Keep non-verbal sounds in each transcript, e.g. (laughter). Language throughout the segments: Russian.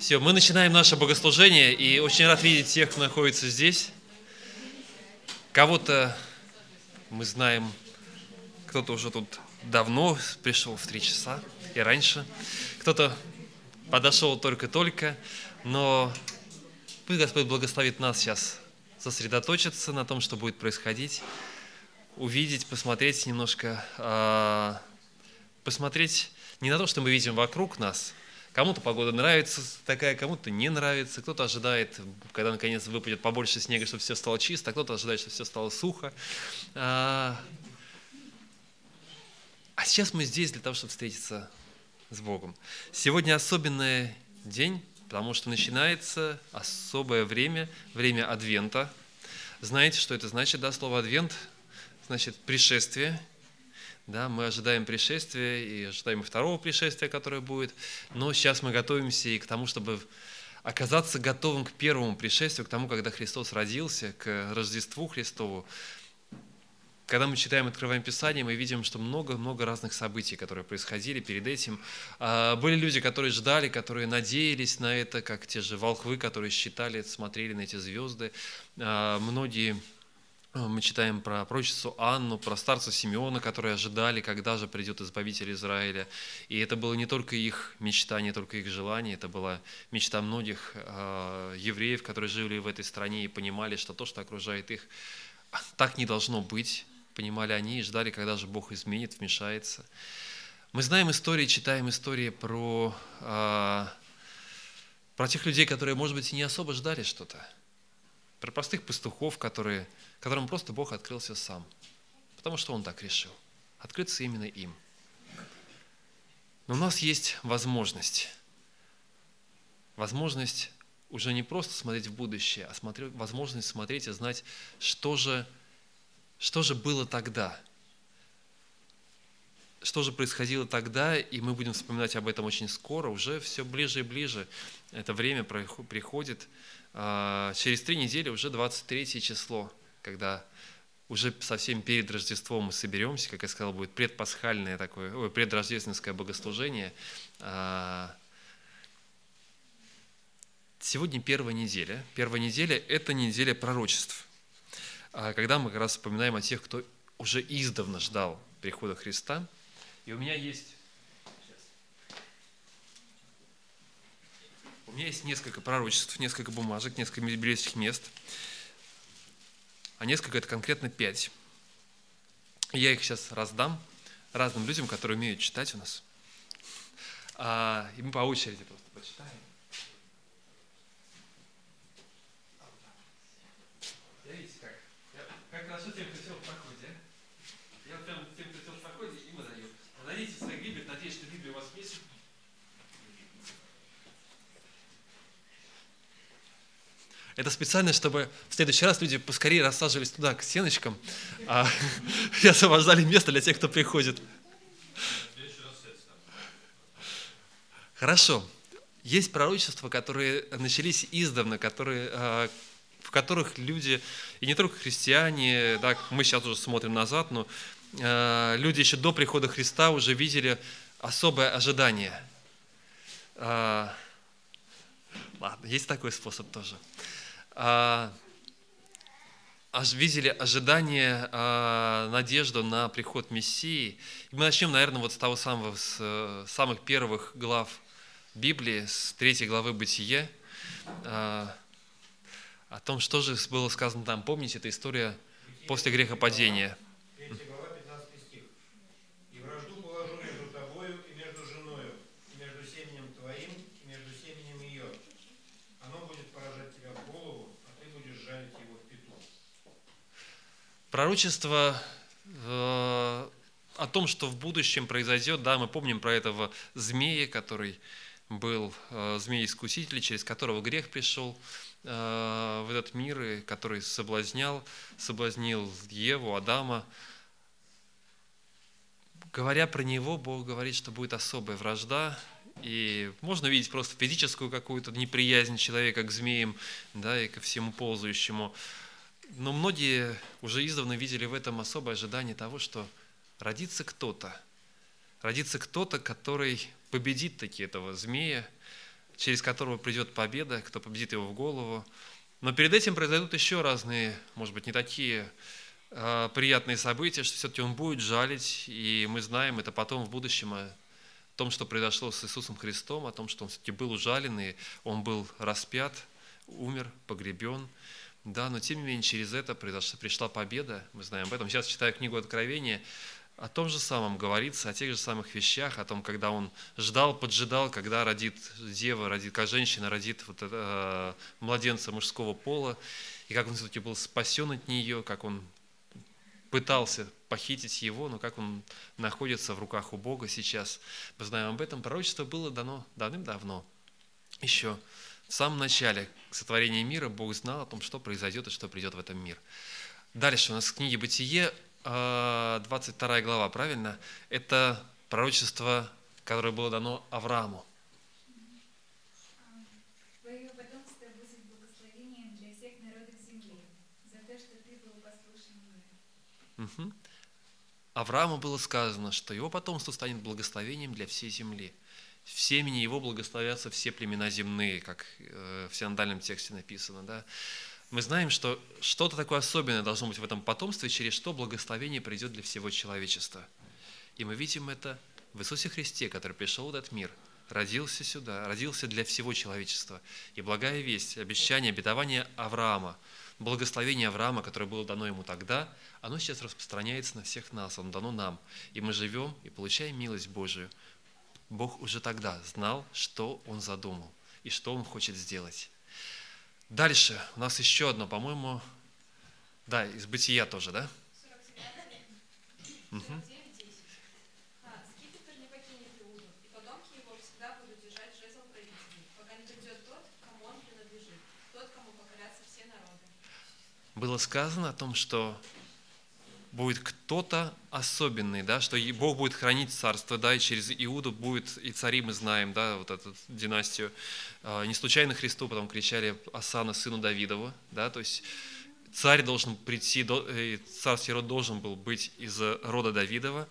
Все, мы начинаем наше богослужение, и очень рад видеть тех, кто находится здесь. Кого-то мы знаем, кто-то уже тут давно пришел в три часа и раньше. Кто-то подошел только-только, но пусть Господь благословит нас сейчас сосредоточиться на том, что будет происходить, увидеть, посмотреть немножко, а, посмотреть не на то, что мы видим вокруг нас – Кому-то погода нравится такая, кому-то не нравится. Кто-то ожидает, когда наконец выпадет побольше снега, чтобы все стало чисто, а кто-то ожидает, чтобы все стало сухо. А, а сейчас мы здесь для того, чтобы встретиться с Богом. Сегодня особенный день, потому что начинается особое время, время Адвента. Знаете, что это значит, да, слово Адвент? Значит, пришествие, да, мы ожидаем пришествия и ожидаем второго пришествия, которое будет. Но сейчас мы готовимся и к тому, чтобы оказаться готовым к первому пришествию, к тому, когда Христос родился, к Рождеству Христову. Когда мы читаем, открываем Писание, мы видим, что много-много разных событий, которые происходили перед этим. А, были люди, которые ждали, которые надеялись на это, как те же волхвы, которые считали, смотрели на эти звезды. А, многие мы читаем про пророчицу Анну, про старца Симеона, которые ожидали, когда же придет Избавитель Израиля. И это было не только их мечта, не только их желание, это была мечта многих э, евреев, которые жили в этой стране и понимали, что то, что окружает их, так не должно быть. Понимали они и ждали, когда же Бог изменит, вмешается. Мы знаем истории, читаем истории про, э, про тех людей, которые, может быть, и не особо ждали что-то. Про простых пастухов, которые которым просто Бог открылся сам, потому что Он так решил. Открыться именно им. Но у нас есть возможность. Возможность уже не просто смотреть в будущее, а смотреть, возможность смотреть и знать, что же, что же было тогда. Что же происходило тогда, и мы будем вспоминать об этом очень скоро, уже все ближе и ближе. Это время приходит. А, через три недели уже 23 число когда уже совсем перед Рождеством мы соберемся, как я сказал, будет предпасхальное такое, ой, предрождественское богослужение. А, сегодня первая неделя. Первая неделя – это неделя пророчеств, а, когда мы как раз вспоминаем о тех, кто уже издавна ждал прихода Христа. И у меня есть У меня есть несколько пророчеств, несколько бумажек, несколько библейских мест а несколько это конкретно пять. Я их сейчас раздам разным людям, которые умеют читать у нас. А, и мы по очереди просто почитаем. Видите, как? Как хорошо тем, кто сел в проходе. Я вот прям тем, кто сел в проходе, им даю. Подойдите в своих Библиях, надеюсь, что Библия у вас есть. Это специально, чтобы в следующий раз люди поскорее рассаживались туда, к стеночкам, а, (laughs) и освобождали место для тех, кто приходит. Хорошо. Есть пророчества, которые начались издавна, которые, а, в которых люди, и не только христиане, так, мы сейчас уже смотрим назад, но а, люди еще до прихода Христа уже видели особое ожидание. А, ладно, есть такой способ тоже видели ожидание, а, надежду на приход Мессии. И мы начнем, наверное, вот с того самого, с э, самых первых глав Библии, с третьей главы Бытие, а, о том, что же было сказано там. Помните, это история после грехопадения – Пророчество э, о том, что в будущем произойдет, да, мы помним про этого змея, который был э, змей-искуситель, через которого грех пришел э, в этот мир, и который соблазнял, соблазнил Еву, Адама. Говоря про него, Бог говорит, что будет особая вражда, и можно видеть просто физическую какую-то неприязнь человека к змеям, да, и ко всему ползающему. Но многие уже издавна видели в этом особое ожидание того, что родится кто-то, родится кто-то, который победит таки этого змея, через которого придет победа, кто победит его в голову. Но перед этим произойдут еще разные, может быть, не такие э, приятные события, что все-таки он будет жалить, и мы знаем это потом в будущем о том, что произошло с Иисусом Христом, о том, что он все-таки был ужален, и он был распят, умер, погребен. Да, но тем не менее через это произошла, пришла победа, мы знаем об этом. Сейчас читаю книгу Откровения, о том же самом говорится, о тех же самых вещах, о том, когда он ждал, поджидал, когда родит дева, родит, как женщина родит вот э, младенца мужского пола, и как он все-таки был спасен от нее, как он пытался похитить его, но как он находится в руках у Бога сейчас. Мы знаем об этом. Пророчество было дано давным-давно. Еще в самом начале сотворения мира Бог знал о том, что произойдет и что придет в этом мир. Дальше у нас в книге «Бытие» 22 а, глава, правильно? Это пророчество, которое было дано Аврааму. Угу. Аврааму было сказано, что его потомство станет благословением для всей земли. В семени его благословятся все племена земные, как э, в синодальном тексте написано. Да? мы знаем, что что-то такое особенное должно быть в этом потомстве, через что благословение придет для всего человечества. И мы видим это в Иисусе Христе, который пришел в этот мир, родился сюда, родился для всего человечества. И благая весть, обещание, обетование Авраама, благословение Авраама, которое было дано ему тогда, оно сейчас распространяется на всех нас, оно дано нам. И мы живем и получаем милость Божию. Бог уже тогда знал, что Он задумал и что Он хочет сделать. Дальше у нас еще одно, по-моему, да, из бытия тоже, да? Угу. Было сказано о том, что будет кто-то особенный, да, что Бог будет хранить царство, да, и через Иуду будет, и цари мы знаем, да, вот эту династию. А, не случайно Христу потом кричали Асана, сыну Давидова, да, то есть царь должен прийти, э, царский род должен был быть из рода Давидова,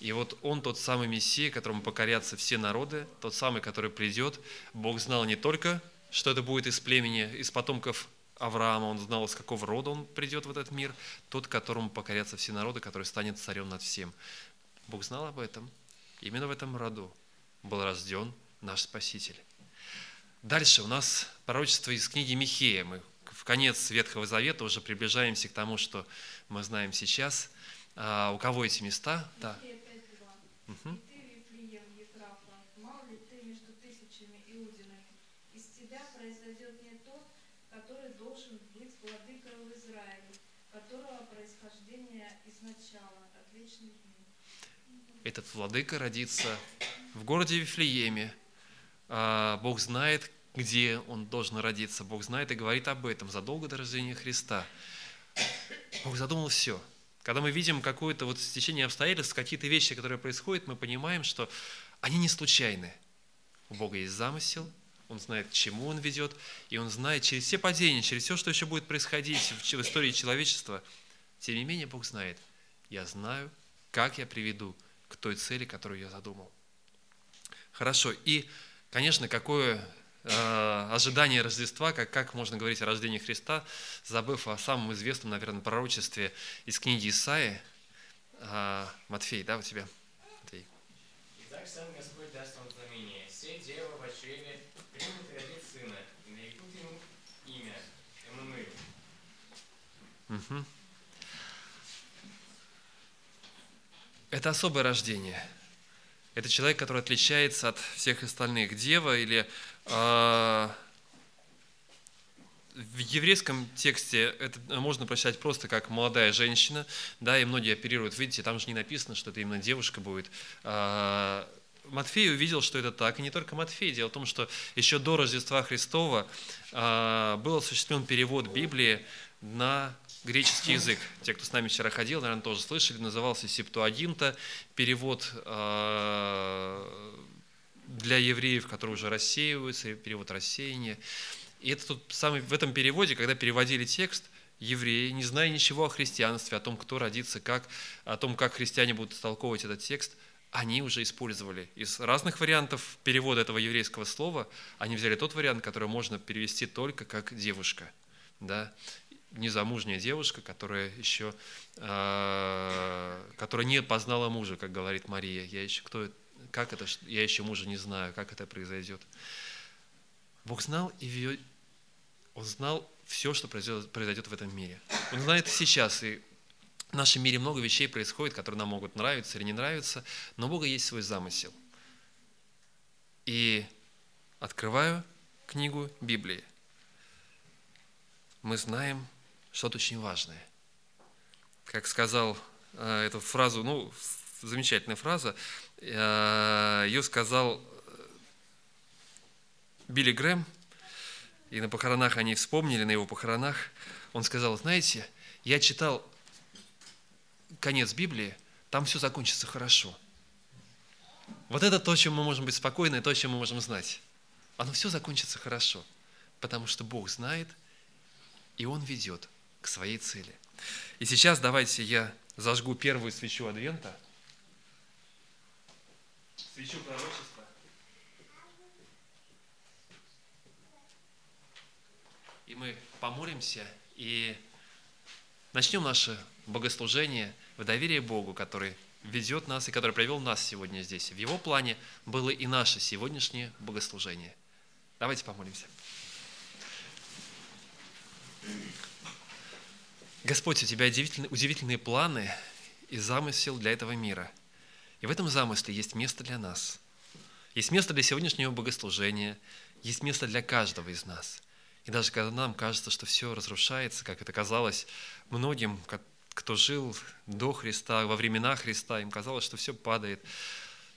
и вот он тот самый Мессия, которому покорятся все народы, тот самый, который придет. Бог знал не только, что это будет из племени, из потомков Авраама, он знал, из какого рода он придет в этот мир, тот, которому покорятся все народы, который станет царем над всем. Бог знал об этом. Именно в этом роду был рожден наш Спаситель. Дальше у нас пророчество из книги Михея. Мы в конец Ветхого Завета уже приближаемся к тому, что мы знаем сейчас. А у кого эти места? Да. Угу. Этот владыка родится в городе Вифлееме. А, Бог знает, где он должен родиться. Бог знает и говорит об этом задолго до рождения Христа. Бог задумал все. Когда мы видим какое-то вот стечение обстоятельств, какие-то вещи, которые происходят, мы понимаем, что они не случайны. У Бога есть замысел, Он знает, к чему Он ведет, и Он знает через все падения, через все, что еще будет происходить в истории человечества. Тем не менее, Бог знает, я знаю, как я приведу к той цели, которую я задумал. Хорошо. И, конечно, какое э, ожидание Рождества, как, как можно говорить о рождении Христа, забыв о самом известном, наверное, пророчестве из книги Исаи. Э, Матфей, да, у тебя? Матфей. Итак, сам Господь даст вам знамение. Все дева в очреве примут родить сына, и нарекут ему имя Эммануил. Угу. Это особое рождение. Это человек, который отличается от всех остальных. Дева или э, в еврейском тексте это можно прочитать просто как молодая женщина, да, и многие оперируют, видите, там же не написано, что это именно девушка будет. Э, Матфей увидел, что это так, и не только Матфей. Дело в том, что еще до Рождества Христова э, был осуществлен перевод Библии на греческий язык. Те, кто с нами вчера ходил, наверное, тоже слышали, назывался Септуагинта, перевод э, для евреев, которые уже рассеиваются, перевод рассеяния. И это тут самый, в этом переводе, когда переводили текст, евреи, не зная ничего о христианстве, о том, кто родится, как, о том, как христиане будут истолковывать этот текст, они уже использовали. Из разных вариантов перевода этого еврейского слова они взяли тот вариант, который можно перевести только как девушка. Да? Незамужняя девушка, которая еще э, которая не познала мужа, как говорит Мария. Я еще, кто, как это, я еще мужа не знаю, как это произойдет. Бог знал, и Он знал все, что произойдет в этом мире. Он знает и сейчас, и в нашем мире много вещей происходит, которые нам могут нравиться или не нравиться, но у Бога есть свой замысел. И открываю книгу Библии. Мы знаем что-то очень важное. Как сказал э, эту фразу, ну, замечательная фраза, э, ее сказал э, Билли Грэм, и на похоронах они вспомнили, на его похоронах, он сказал, знаете, я читал конец Библии, там все закончится хорошо. Вот это то, чем мы можем быть спокойны, и то, чем мы можем знать. Оно все закончится хорошо, потому что Бог знает, и Он ведет к своей цели. И сейчас давайте я зажгу первую свечу Адвента, свечу пророчества. И мы помолимся и начнем наше богослужение в доверии Богу, который ведет нас и который привел нас сегодня здесь. В Его плане было и наше сегодняшнее богослужение. Давайте помолимся. Господь, у Тебя удивительные, удивительные планы и замысел для этого мира. И в этом замысле есть место для нас. Есть место для сегодняшнего богослужения, есть место для каждого из нас. И даже когда нам кажется, что все разрушается, как это казалось многим, кто жил до Христа, во времена Христа, им казалось, что все падает.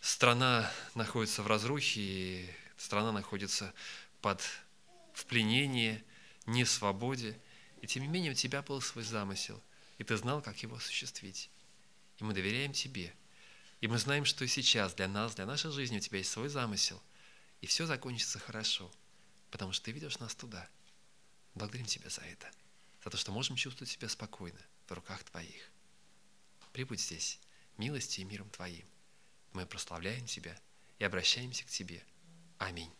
Страна находится в разрухе, и страна находится под в пленении, не свободе. И тем не менее у тебя был свой замысел, и ты знал, как его осуществить. И мы доверяем тебе. И мы знаем, что и сейчас для нас, для нашей жизни у тебя есть свой замысел. И все закончится хорошо, потому что ты ведешь нас туда. Благодарим тебя за это, за то, что можем чувствовать себя спокойно, в руках Твоих. Прибудь здесь милостью и миром Твоим. Мы прославляем Тебя и обращаемся к Тебе. Аминь.